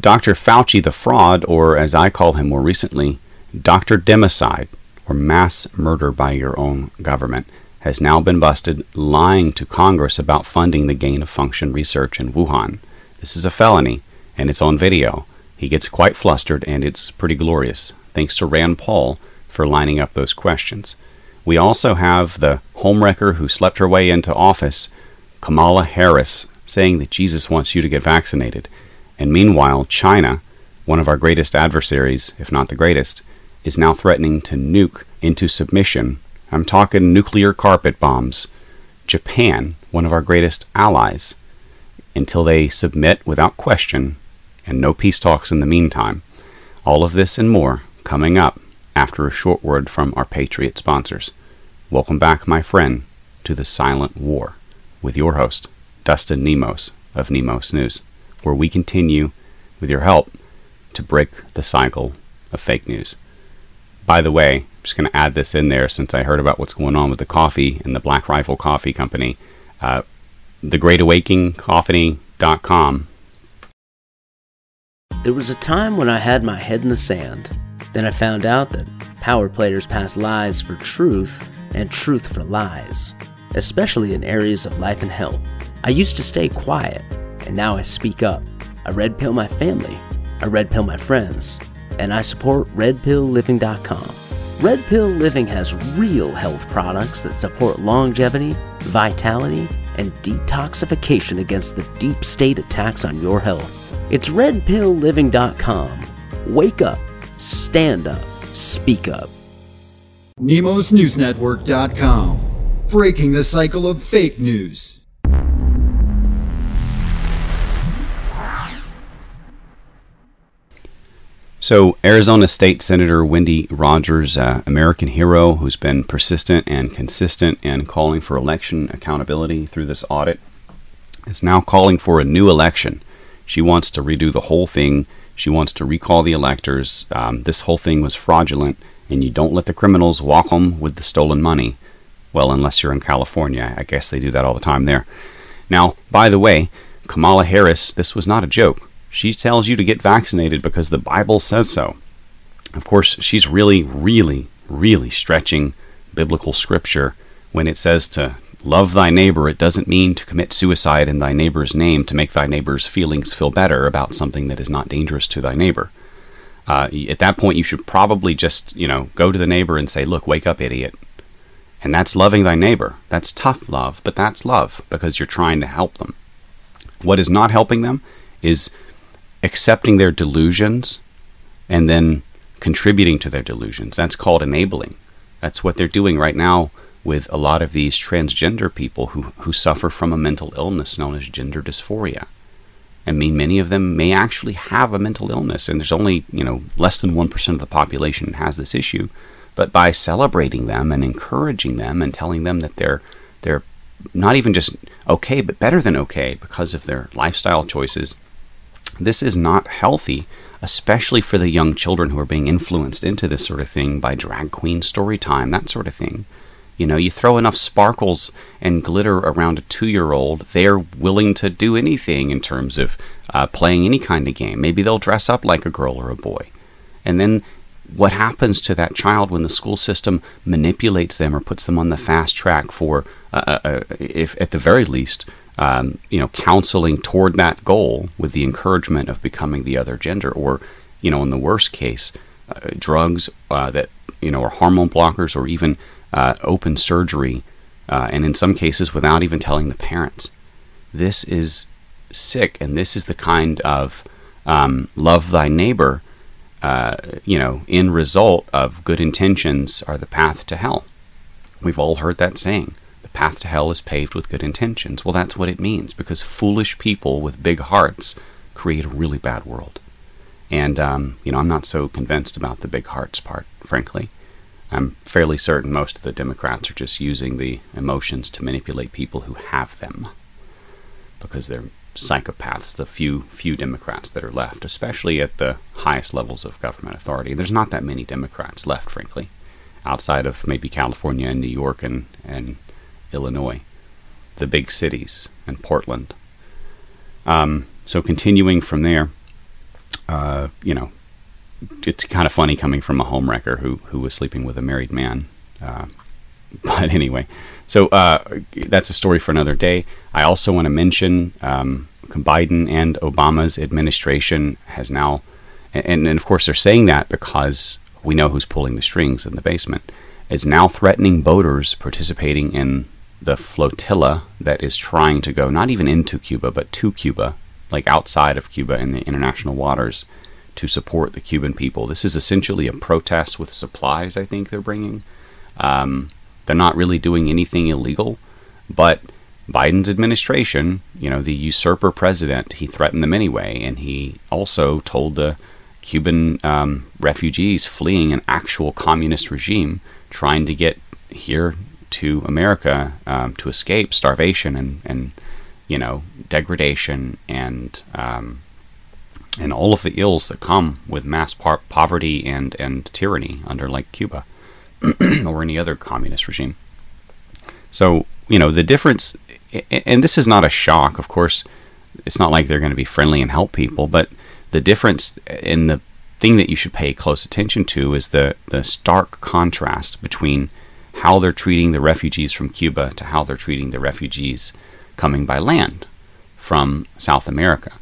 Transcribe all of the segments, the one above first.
Dr. Fauci the fraud, or as I call him more recently, Dr. Democide, or mass murder by your own government, has now been busted lying to Congress about funding the gain of function research in Wuhan. This is a felony, and it's on video. He gets quite flustered, and it's pretty glorious. Thanks to Rand Paul for lining up those questions. We also have the homewrecker who slept her way into office, Kamala Harris, saying that Jesus wants you to get vaccinated. And meanwhile, China, one of our greatest adversaries, if not the greatest, is now threatening to nuke into submission. I'm talking nuclear carpet bombs. Japan, one of our greatest allies, until they submit without question, and no peace talks in the meantime. All of this and more coming up after a short word from our Patriot sponsors. Welcome back, my friend, to the Silent War with your host, Dustin Nemos of Nemos News where we continue, with your help, to break the cycle of fake news. By the way, I'm just going to add this in there since I heard about what's going on with the coffee and the Black Rifle Coffee Company. Uh, TheGreatAwakeningCoffee.com. There was a time when I had my head in the sand. Then I found out that power players pass lies for truth and truth for lies, especially in areas of life and health. I used to stay quiet and now I speak up. I red pill my family, I red pill my friends, and I support redpillliving.com. Red Pill Living has real health products that support longevity, vitality, and detoxification against the deep state attacks on your health. It's redpillliving.com. Wake up, stand up, speak up. NemosNewsNetwork.com. Breaking the cycle of fake news. So, Arizona State Senator Wendy Rogers, uh, American hero who's been persistent and consistent in calling for election accountability through this audit, is now calling for a new election. She wants to redo the whole thing. She wants to recall the electors. Um, this whole thing was fraudulent, and you don't let the criminals walk home with the stolen money. Well, unless you're in California. I guess they do that all the time there. Now, by the way, Kamala Harris, this was not a joke. She tells you to get vaccinated because the Bible says so. Of course, she's really, really, really stretching biblical scripture when it says to love thy neighbor. It doesn't mean to commit suicide in thy neighbor's name to make thy neighbor's feelings feel better about something that is not dangerous to thy neighbor. Uh, at that point, you should probably just, you know, go to the neighbor and say, look, wake up, idiot. And that's loving thy neighbor. That's tough love, but that's love because you're trying to help them. What is not helping them is accepting their delusions and then contributing to their delusions. That's called enabling. That's what they're doing right now with a lot of these transgender people who, who suffer from a mental illness known as gender dysphoria. I mean, many of them may actually have a mental illness, and there's only, you know, less than 1% of the population has this issue. But by celebrating them and encouraging them and telling them that they're, they're not even just okay, but better than okay because of their lifestyle choices, this is not healthy, especially for the young children who are being influenced into this sort of thing by drag queen story time, that sort of thing. You know, you throw enough sparkles and glitter around a two year old, they're willing to do anything in terms of uh, playing any kind of game. Maybe they'll dress up like a girl or a boy. And then what happens to that child when the school system manipulates them or puts them on the fast track for, uh, uh, uh if at the very least, um, you know, counseling toward that goal with the encouragement of becoming the other gender, or, you know, in the worst case, uh, drugs uh, that, you know, are hormone blockers or even uh, open surgery, uh, and in some cases without even telling the parents. This is sick, and this is the kind of um, love thy neighbor, uh, you know, in result of good intentions are the path to hell. We've all heard that saying path to hell is paved with good intentions. Well, that's what it means because foolish people with big hearts create a really bad world. And, um, you know, I'm not so convinced about the big hearts part, frankly. I'm fairly certain most of the Democrats are just using the emotions to manipulate people who have them because they're psychopaths, the few few Democrats that are left, especially at the highest levels of government authority. There's not that many Democrats left, frankly, outside of maybe California and New York and, and Illinois, the big cities, and Portland. Um, so continuing from there, uh, you know, it's kind of funny coming from a homewrecker who who was sleeping with a married man. Uh, but anyway, so uh, that's a story for another day. I also want to mention um, Biden and Obama's administration has now, and, and of course they're saying that because we know who's pulling the strings in the basement, is now threatening boaters participating in the flotilla that is trying to go not even into Cuba but to Cuba, like outside of Cuba in the international waters, to support the Cuban people. This is essentially a protest with supplies. I think they're bringing. Um, they're not really doing anything illegal, but Biden's administration, you know, the usurper president, he threatened them anyway, and he also told the Cuban um, refugees fleeing an actual communist regime trying to get here to America um, to escape starvation and, and you know degradation and um, and all of the ills that come with mass poverty and and tyranny under like Cuba or any other communist regime. So you know the difference, and this is not a shock. Of course, it's not like they're going to be friendly and help people, but the difference in the thing that you should pay close attention to is the the stark contrast between how they're treating the refugees from Cuba to how they're treating the refugees coming by land from South America.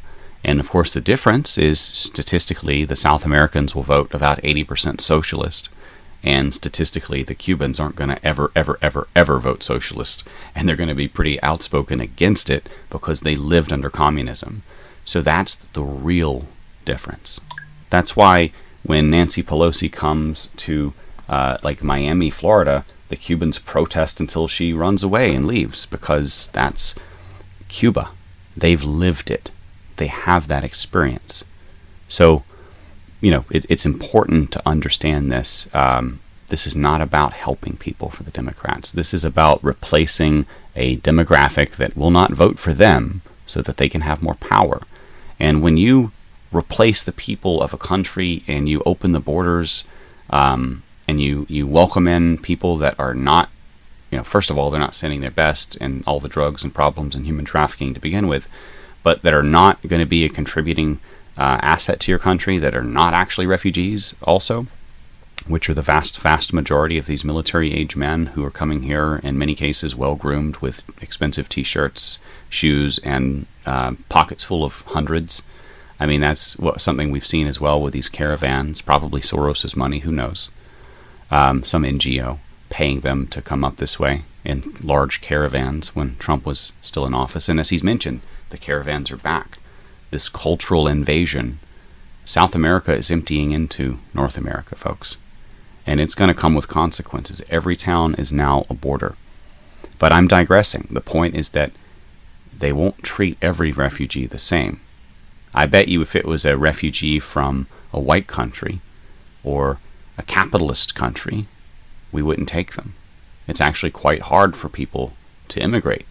And of course, the difference is statistically, the South Americans will vote about 80% socialist, and statistically, the Cubans aren't going to ever, ever, ever, ever vote socialist, and they're going to be pretty outspoken against it because they lived under communism. So that's the real difference. That's why when Nancy Pelosi comes to uh, like Miami, Florida, the Cubans protest until she runs away and leaves because that's Cuba. They've lived it. They have that experience. So, you know, it, it's important to understand this. Um, this is not about helping people for the Democrats. This is about replacing a demographic that will not vote for them so that they can have more power. And when you replace the people of a country and you open the borders um, and you you welcome in people that are not you know first of all they're not sending their best in all the drugs and problems and human trafficking to begin with but that are not going to be a contributing uh, asset to your country that are not actually refugees also which are the vast vast majority of these military age men who are coming here in many cases well groomed with expensive t-shirts shoes and uh, pockets full of hundreds I mean, that's what, something we've seen as well with these caravans. Probably Soros's money, who knows? Um, some NGO paying them to come up this way in large caravans when Trump was still in office. And as he's mentioned, the caravans are back. This cultural invasion, South America is emptying into North America, folks. And it's going to come with consequences. Every town is now a border. But I'm digressing. The point is that they won't treat every refugee the same. I bet you if it was a refugee from a white country or a capitalist country, we wouldn't take them. It's actually quite hard for people to immigrate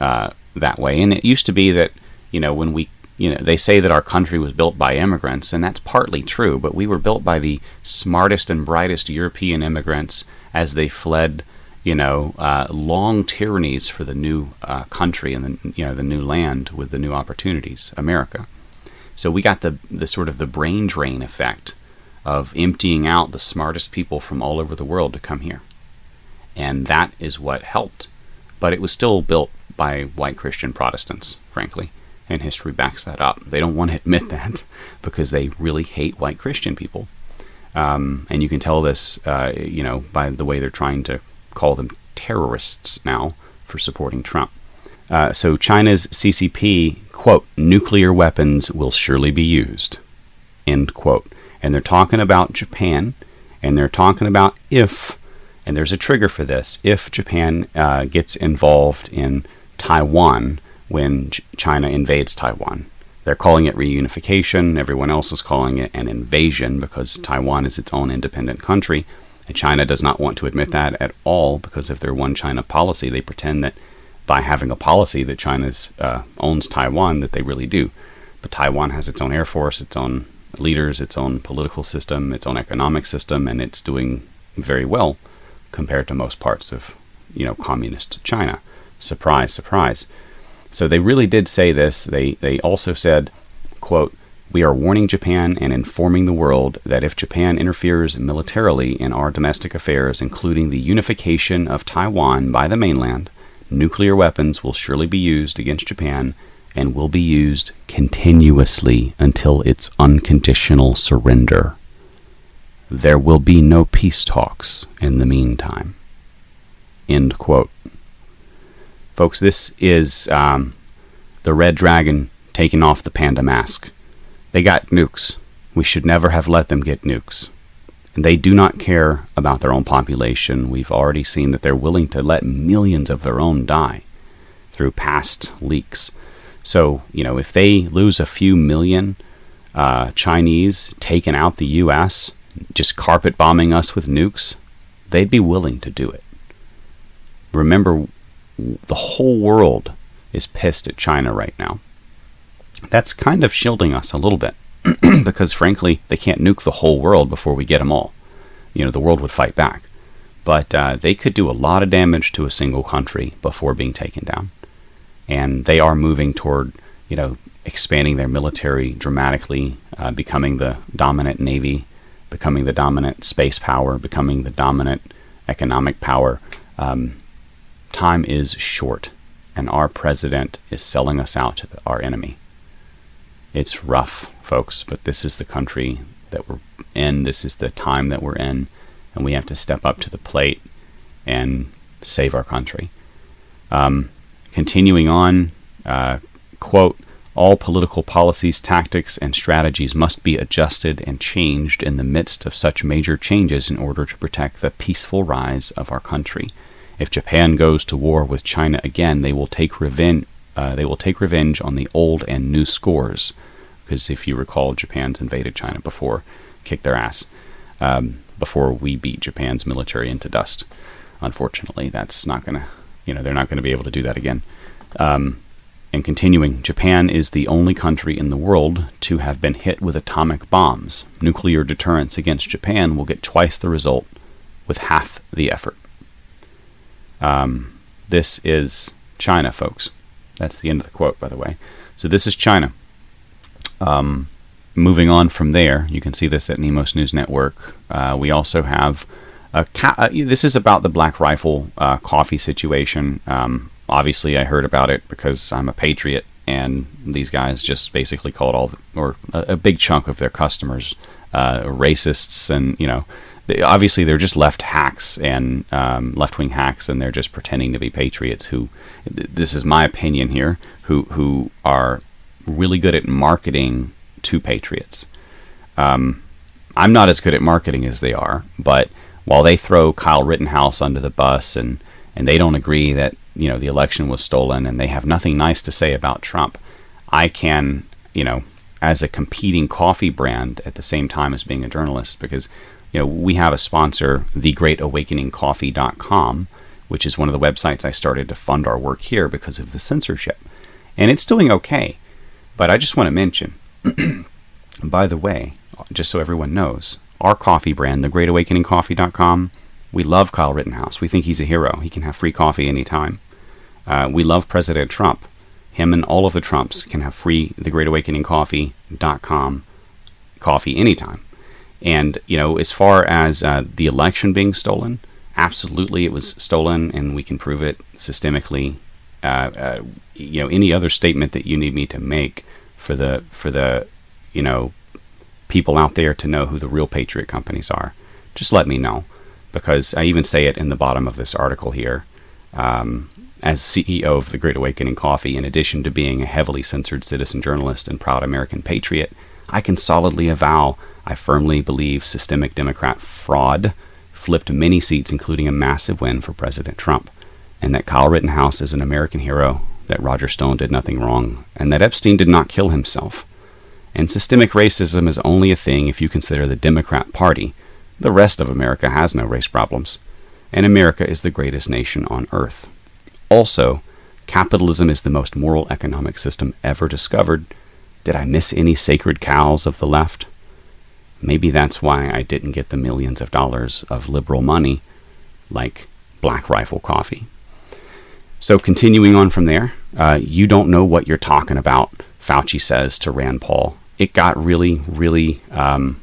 uh, that way. And it used to be that, you know, when we, you know, they say that our country was built by immigrants, and that's partly true, but we were built by the smartest and brightest European immigrants as they fled, you know, uh, long tyrannies for the new uh, country and the, you know, the new land with the new opportunities, America. So we got the, the sort of the brain drain effect of emptying out the smartest people from all over the world to come here. And that is what helped. But it was still built by white Christian Protestants, frankly, and history backs that up. They don't want to admit that because they really hate white Christian people. Um, and you can tell this, uh, you know, by the way they're trying to call them terrorists now for supporting Trump. Uh, so China's CCP, quote, nuclear weapons will surely be used, end quote and they're talking about Japan, and they're talking about if, and there's a trigger for this, if Japan uh, gets involved in Taiwan when Ch- China invades Taiwan. They're calling it reunification. Everyone else is calling it an invasion because Taiwan is its own independent country. And China does not want to admit that at all because of their one China policy. They pretend that by having a policy that China uh, owns Taiwan, that they really do. But Taiwan has its own air force, its own leaders, its own political system, its own economic system, and it's doing very well compared to most parts of, you know, communist China. Surprise, surprise. So they really did say this. They they also said, quote, we are warning Japan and informing the world that if Japan interferes militarily in our domestic affairs, including the unification of Taiwan by the mainland, nuclear weapons will surely be used against Japan and will be used continuously until its unconditional surrender. There will be no peace talks in the meantime. End quote. Folks, this is um, the Red Dragon taking off the panda mask. They got nukes. We should never have let them get nukes. And they do not care about their own population. We've already seen that they're willing to let millions of their own die through past leaks. So, you know, if they lose a few million uh, Chinese taking out the U.S., just carpet bombing us with nukes, they'd be willing to do it. Remember, the whole world is pissed at China right now that's kind of shielding us a little bit because, frankly, they can't nuke the whole world before we get them all. You know, the world would fight back. But uh, they could do a lot of damage to a single country before being taken down. And they are moving toward, you know, expanding their military dramatically, uh, becoming the dominant navy, becoming the dominant space power, becoming the dominant economic power. Um, time is short, and our president is selling us out to our enemy. It's rough, folks, but this is the country that we're in. This is the time that we're in, and we have to step up to the plate and save our country. Um, continuing on, uh, quote, all political policies, tactics, and strategies must be adjusted and changed in the midst of such major changes in order to protect the peaceful rise of our country. If Japan goes to war with China again, they will take revenge uh, they will take revenge on the old and new scores. Because if you recall, Japan's invaded China before, kicked their ass, um, before we beat Japan's military into dust. Unfortunately, that's not going to, you know, they're not going to be able to do that again. Um, and continuing, Japan is the only country in the world to have been hit with atomic bombs. Nuclear deterrence against Japan will get twice the result with half the effort. Um, this is China, folks. That's the end of the quote, by the way. So this is China. Um, moving on from there, you can see this at Nemos News Network. Uh, we also have ca- uh, this is about the Black Rifle uh, coffee situation. Um, obviously, I heard about it because I'm a patriot, and these guys just basically called all, the, or a, a, big chunk of their customers, uh, racists, and you know, they, obviously they're just left hacks and um, left wing hacks, and they're just pretending to be patriots. Who, this is my opinion here, who who are really good at marketing to patriots. Um, I'm not as good at marketing as they are, but while they throw Kyle Rittenhouse under the bus and and they don't agree that you know the election was stolen and they have nothing nice to say about Trump, I can you know as a competing coffee brand at the same time as being a journalist because you know, we have a sponsor, thegreatawakeningcoffee.com, which is one of the websites I started to fund our work here because of the censorship. And it's doing okay. But I just want to mention, by the way, just so everyone knows, our coffee brand, thegreatawakeningcoffee.com, we love Kyle Rittenhouse. We think he's a hero. He can have free coffee anytime. Uh, we love President Trump. Him and all of the Trumps can have free thegreatawakeningcoffee.com coffee anytime. And, you know, as far as uh, the election being stolen, absolutely it was stolen, and we can prove it systemically. Uh, uh, you know, any other statement that you need me to make for the for the you know people out there to know who the real patriot companies are, just let me know, because I even say it in the bottom of this article here. Um, as CEO of the Great Awakening Coffee, in addition to being a heavily censored citizen journalist and proud American patriot, I can solidly avow I firmly believe systemic Democrat fraud flipped many seats, including a massive win for President Trump, and that Kyle Rittenhouse is an American hero, that Roger Stone did nothing wrong, and that Epstein did not kill himself. And systemic racism is only a thing if you consider the Democrat Party. The rest of America has no race problems, and America is the greatest nation on earth. Also, capitalism is the most moral economic system ever discovered. Did I miss any sacred cows of the left? Maybe that's why I didn't get the millions of dollars of liberal money like Black Rifle Coffee. So, continuing on from there, uh, you don't know what you're talking about, Fauci says to Rand Paul. It got really, really um,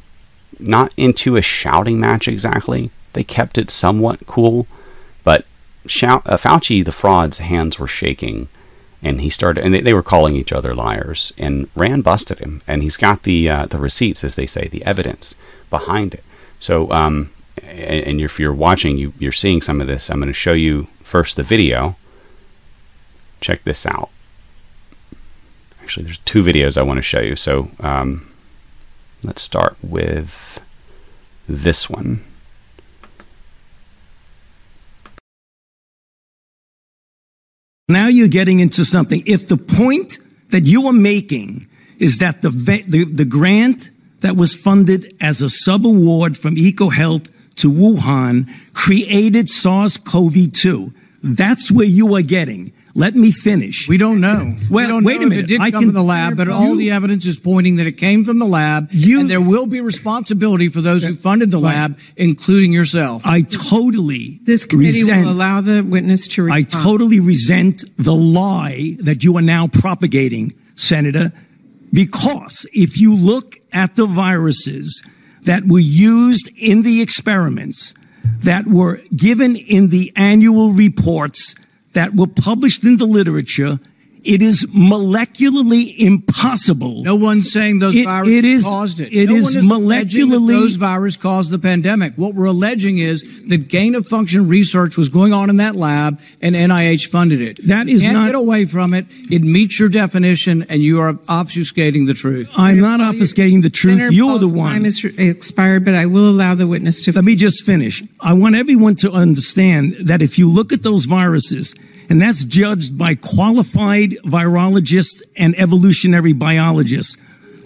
not into a shouting match exactly. They kept it somewhat cool, but shout, uh, Fauci, the fraud's hands were shaking, and he started, and they, they, were calling each other liars. And Rand busted him, and he's got the uh, the receipts, as they say, the evidence behind it. So, um, and, and if you're watching, you, you're seeing some of this. I'm going to show you first the video. Check this out. Actually, there's two videos I want to show you. So, um, let's start with this one. Now you're getting into something. If the point that you are making is that the, the, the grant that was funded as a sub-award from EcoHealth to Wuhan created SARS-CoV-2, that's where you are getting. Let me finish. We don't know. Well, we don't wait know a minute. It did I come can, from the lab, but all the evidence is pointing that it came from the lab, you, and there will be responsibility for those who funded the right. lab, including yourself. I totally This committee resent, will allow the witness to I totally resent the lie that you are now propagating, Senator, because if you look at the viruses that were used in the experiments, that were given in the annual reports, that were published in the literature, it is molecularly impossible. No one's saying those It- viruses it is- caused it. it no is one is alleging that molecularly- those viruses caused the pandemic. What we're alleging is that gain of function research was going on in that lab, and NIH funded it. That is You can't not- get away from it. It meets your definition, and you are obfuscating the truth. I'm not obfuscating the truth. Senator You're the one. Time is expired, but I will allow the witness to. Let me just finish. I want everyone to understand that if you look at those viruses, and that's judged by qualified virologists and evolutionary biologists,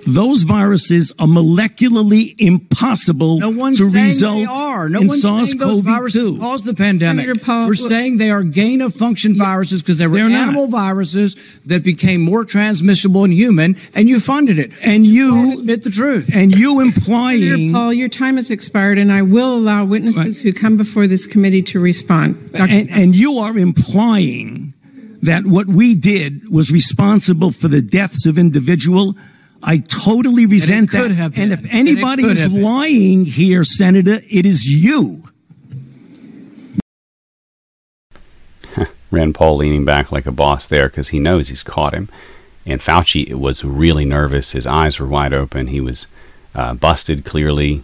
those viruses are molecularly impossible No one's to saying result they are. No in one's saying those viruses SARS-CoV-2. caused the pandemic. Paul- We're saying they are gain of function viruses because they were They're not. animal viruses that became more transmissible in human, and you funded it. And you admit the truth. and you Senator implying Paul, your time has expired, and I will allow witnesses Right. who come before this committee to respond. And, and you are implying that what we did was responsible for the deaths of individual. I totally resent could that. and if anybody could is have been. lying here, Senator, it is you. Rand Paul leaning back like a boss there because he knows he's caught him. And Fauci was really nervous. His eyes were wide open. He was uh, busted clearly.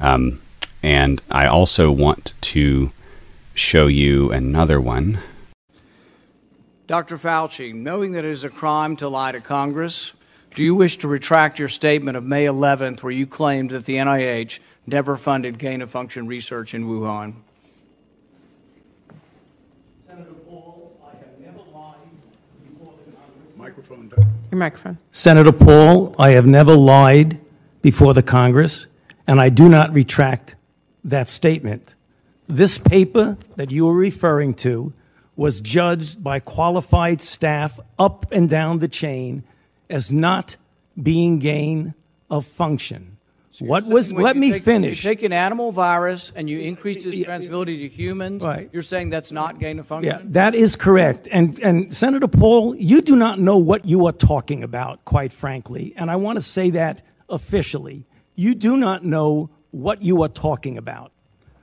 Um, and I also want to show you another one. Dr. Fauci, knowing that it is a crime to lie to Congress, do you wish to retract your statement of May 11th where you claimed that the NIH never funded gain of function research in Wuhan? Senator Paul, I have never lied before the Congress. Microphone. Your microphone. Senator Paul, I have never lied before the Congress, and I do not retract that statement. This paper that you are referring to was judged by qualified staff up and down the chain as not being gain of function. What was, When let me take- finish. You take an animal virus and you increase its transmissibility to humans. Right. You're saying that's not gain of function? Yeah, that is correct. And, and Senator Paul, you do not know what you are talking about, quite frankly. And I want to say that officially. You do not know what you are talking about.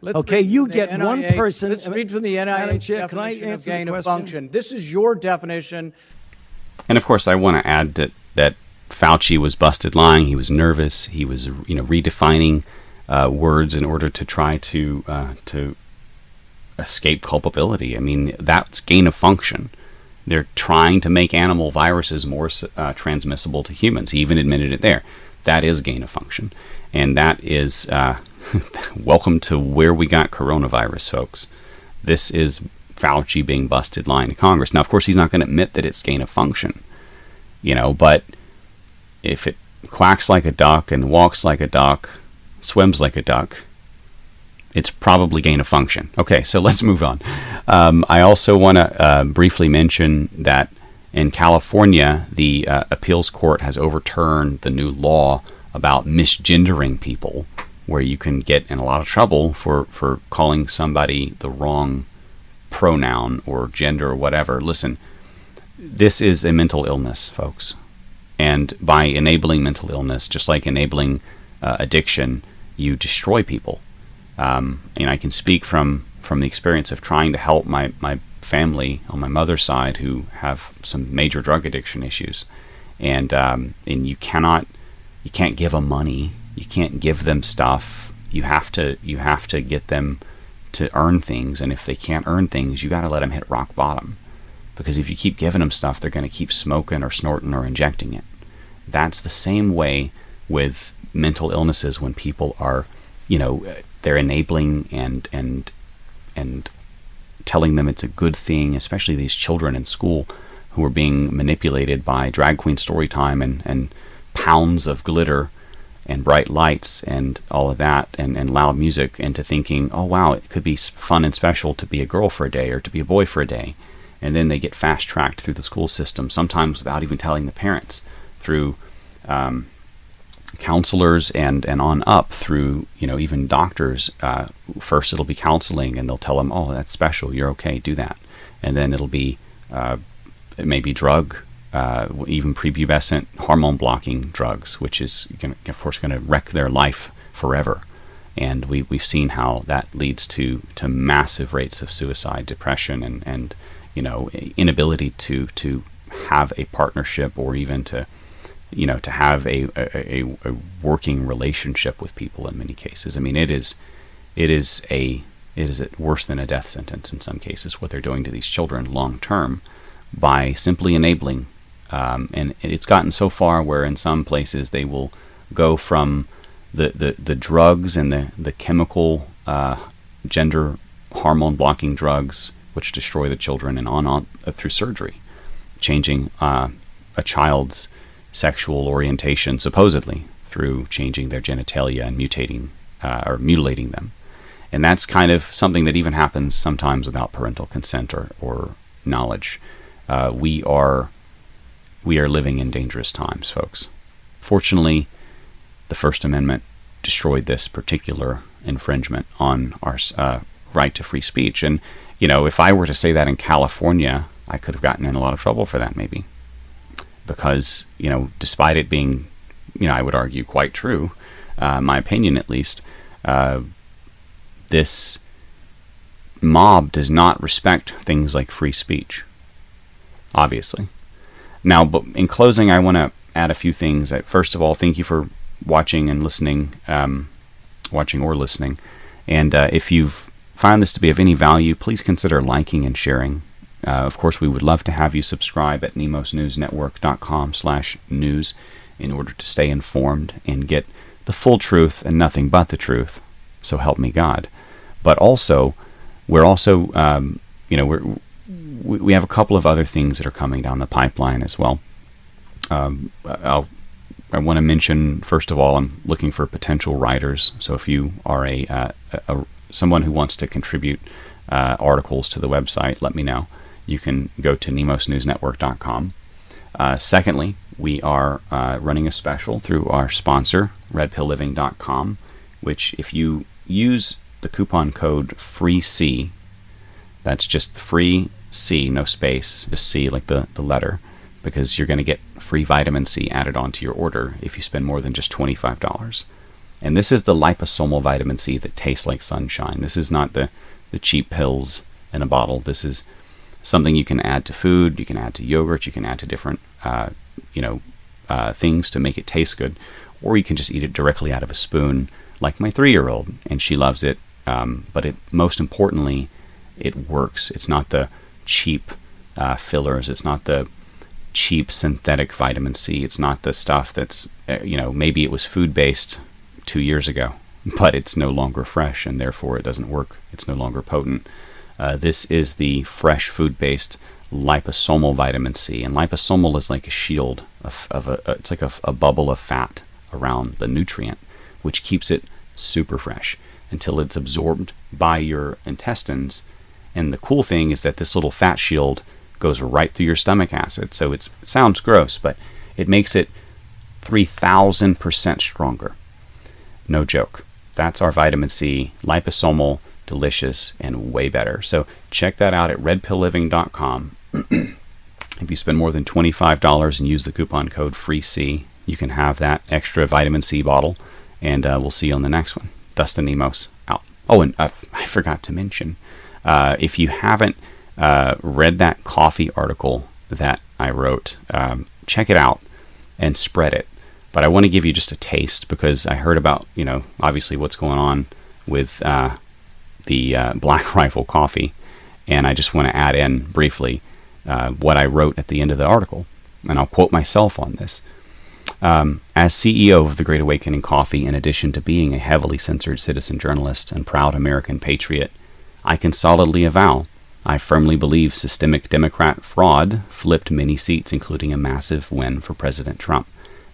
Let's Okay, you the get one person- Let's read from the NIH Chair, can I definition of answer the gain of function. This is your definition. And of course, I want to add that that Fauci was busted lying. He was nervous. He was, you know, redefining uh, words in order to try to uh, to escape culpability. I mean, that's gain of function. They're trying to make animal viruses more uh, transmissible to humans. He even admitted it there. That is gain of function, and that is uh, welcome to where we got coronavirus, folks. This is Fauci being busted lying to Congress. Now, of course, he's not going to admit that it's gain of function you know, but if it quacks like a duck and walks like a duck, swims like a duck, it's probably gain of function. Okay, so let's move on. Um, I also want to uh, briefly mention that in California, the uh, appeals court has overturned the new law about misgendering people, where you can get in a lot of trouble for, for calling somebody the wrong pronoun or gender or whatever. Listen, this is a mental illness, folks. And by enabling mental illness, just like enabling uh, addiction, you destroy people. Um, and I can speak from from the experience of trying to help my my family on my mother's side who have some major drug addiction issues, and um, and you cannot you can't give them money, you can't give them stuff. You have to you have to get them to earn things, and if they can't earn things, you got to let them hit rock bottom. Because if you keep giving them stuff, they're going to keep smoking or snorting or injecting it. That's the same way with mental illnesses when people are, you know, they're enabling and and and telling them it's a good thing, especially these children in school who are being manipulated by drag queen story time and, and pounds of glitter and bright lights and all of that and, and loud music into thinking, oh wow, it could be fun and special to be a girl for a day or to be a boy for a day. And then they get fast tracked through the school system, sometimes without even telling the parents, through um, counselors and and on up through you know even doctors. Uh, first, it'll be counseling, and they'll tell them, "Oh, that's special. You're okay. Do that." And then it'll be uh, it may be drug, uh, even prepubescent hormone blocking drugs, which is gonna, of course going to wreck their life forever. And we we've seen how that leads to to massive rates of suicide, depression, and and you know inability to to have a partnership or even to you know, to have a, a, a, working relationship with people in many cases. I mean, it is, it is a, it is worse than a death sentence in some cases what they're doing to these children long term by simply enabling. Um, and it's gotten so far where in some places they will go from the, the, the drugs and the, the chemical uh, gender hormone blocking drugs which destroy the children and on, on uh, through surgery, changing uh, a child's sexual orientation, supposedly, through changing their genitalia and mutating uh, or mutilating them. And that's kind of something that even happens sometimes without parental consent or, or knowledge. Uh, we are we are living in dangerous times, folks. Fortunately, the First Amendment destroyed this particular infringement on our uh, right to free speech. And you know, if I were to say that in California, I could have gotten in a lot of trouble for that, maybe because you know, despite it being, you know, I would argue quite true, uh, my opinion at least, uh, this mob does not respect things like free speech. Obviously. Now, but in closing, I want to add a few things. First of all, thank you for watching and listening, um, watching or listening. And uh, if you've found this to be of any value, please consider liking and sharing. Uh, of course, we would love to have you subscribe at nemosnewsnetwork.com slash news in order to stay informed and get the full truth and nothing but the truth. So help me God. But also, we're also, um, you know, we're, we have a couple of other things that are coming down the pipeline as well. Um, I'll, I want to mention, first of all, I'm looking for potential writers. So if you are a, uh, a someone who wants to contribute uh, articles to the website, let me know you can go to nemosnewsnetwork.com. Uh, secondly, we are uh, running a special through our sponsor, redpillliving.com, which if you use the coupon code FREEC, that's just free C, no space, just C like the, the letter, because you're going to get free vitamin C added onto your order if you spend more than just $25. And this is the liposomal vitamin C that tastes like sunshine. This is not the, the cheap pills in a bottle. This is something you can add to food. You can add to yogurt. You can add to different, uh, you know, uh, things to make it taste good, or you can just eat it directly out of a spoon, like my three-year-old, and she loves it. Um, but it most importantly, it works. It's not the cheap uh, fillers. It's not the cheap synthetic vitamin C. It's not the stuff that's uh, you know maybe it was food-based two years ago, but it's no longer fresh, and therefore it doesn't work. It's no longer potent. Uh, this is the fresh food based liposomal vitamin C. And liposomal is like a shield of, of a, uh, it's like a, a bubble of fat around the nutrient, which keeps it super fresh until it's absorbed by your intestines. And the cool thing is that this little fat shield goes right through your stomach acid. So it sounds gross, but it makes it 3000% stronger. No joke. That's our vitamin C, liposomal delicious, and way better. So check that out at redpillliving.com. If you spend more than $25 and use the coupon code FREEC, you can have that extra vitamin C bottle. And uh, we'll see you on the next one. Dustin Nemos out. Oh, and uh, I forgot to mention uh, if you haven't uh, read that coffee article that I wrote, um, check it out and spread it. But I want to give you just a taste because I heard about, you know, obviously what's going on with uh, the uh, Black Rifle coffee. And I just want to add in briefly uh, what I wrote at the end of the article. And I'll quote myself on this. Um, as CEO of the Great Awakening Coffee, in addition to being a heavily censored citizen journalist and proud American patriot, I can solidly avow I firmly believe systemic Democrat fraud flipped many seats, including a massive win for President Trump,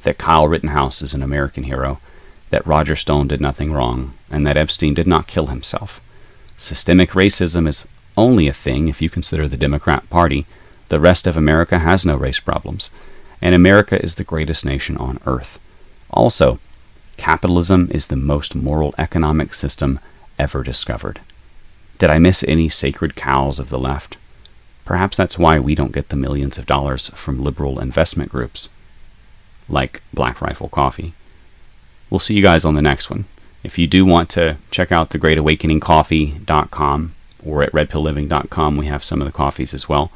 that Kyle Rittenhouse is an American hero, that Roger Stone did nothing wrong, and that Epstein did not kill himself. Systemic racism is only a thing if you consider the Democrat Party. The rest of America has no race problems, and America is the greatest nation on earth. Also, capitalism is the most moral economic system ever discovered. Did I miss any sacred cows of the left? Perhaps that's why we don't get the millions of dollars from liberal investment groups, like Black Rifle Coffee. We'll see you guys on the next one. If you do want to check out the greatawakeningcoffee.com or at redpillliving.com, we have some of the coffees as well.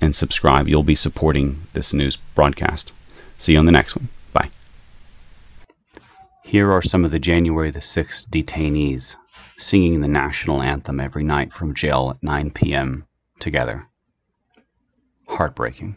And subscribe. You'll be supporting this news broadcast. See you on the next one. Bye. Here are some of the January the 6th detainees singing the national anthem every night from jail at 9 p.m. together. Heartbreaking.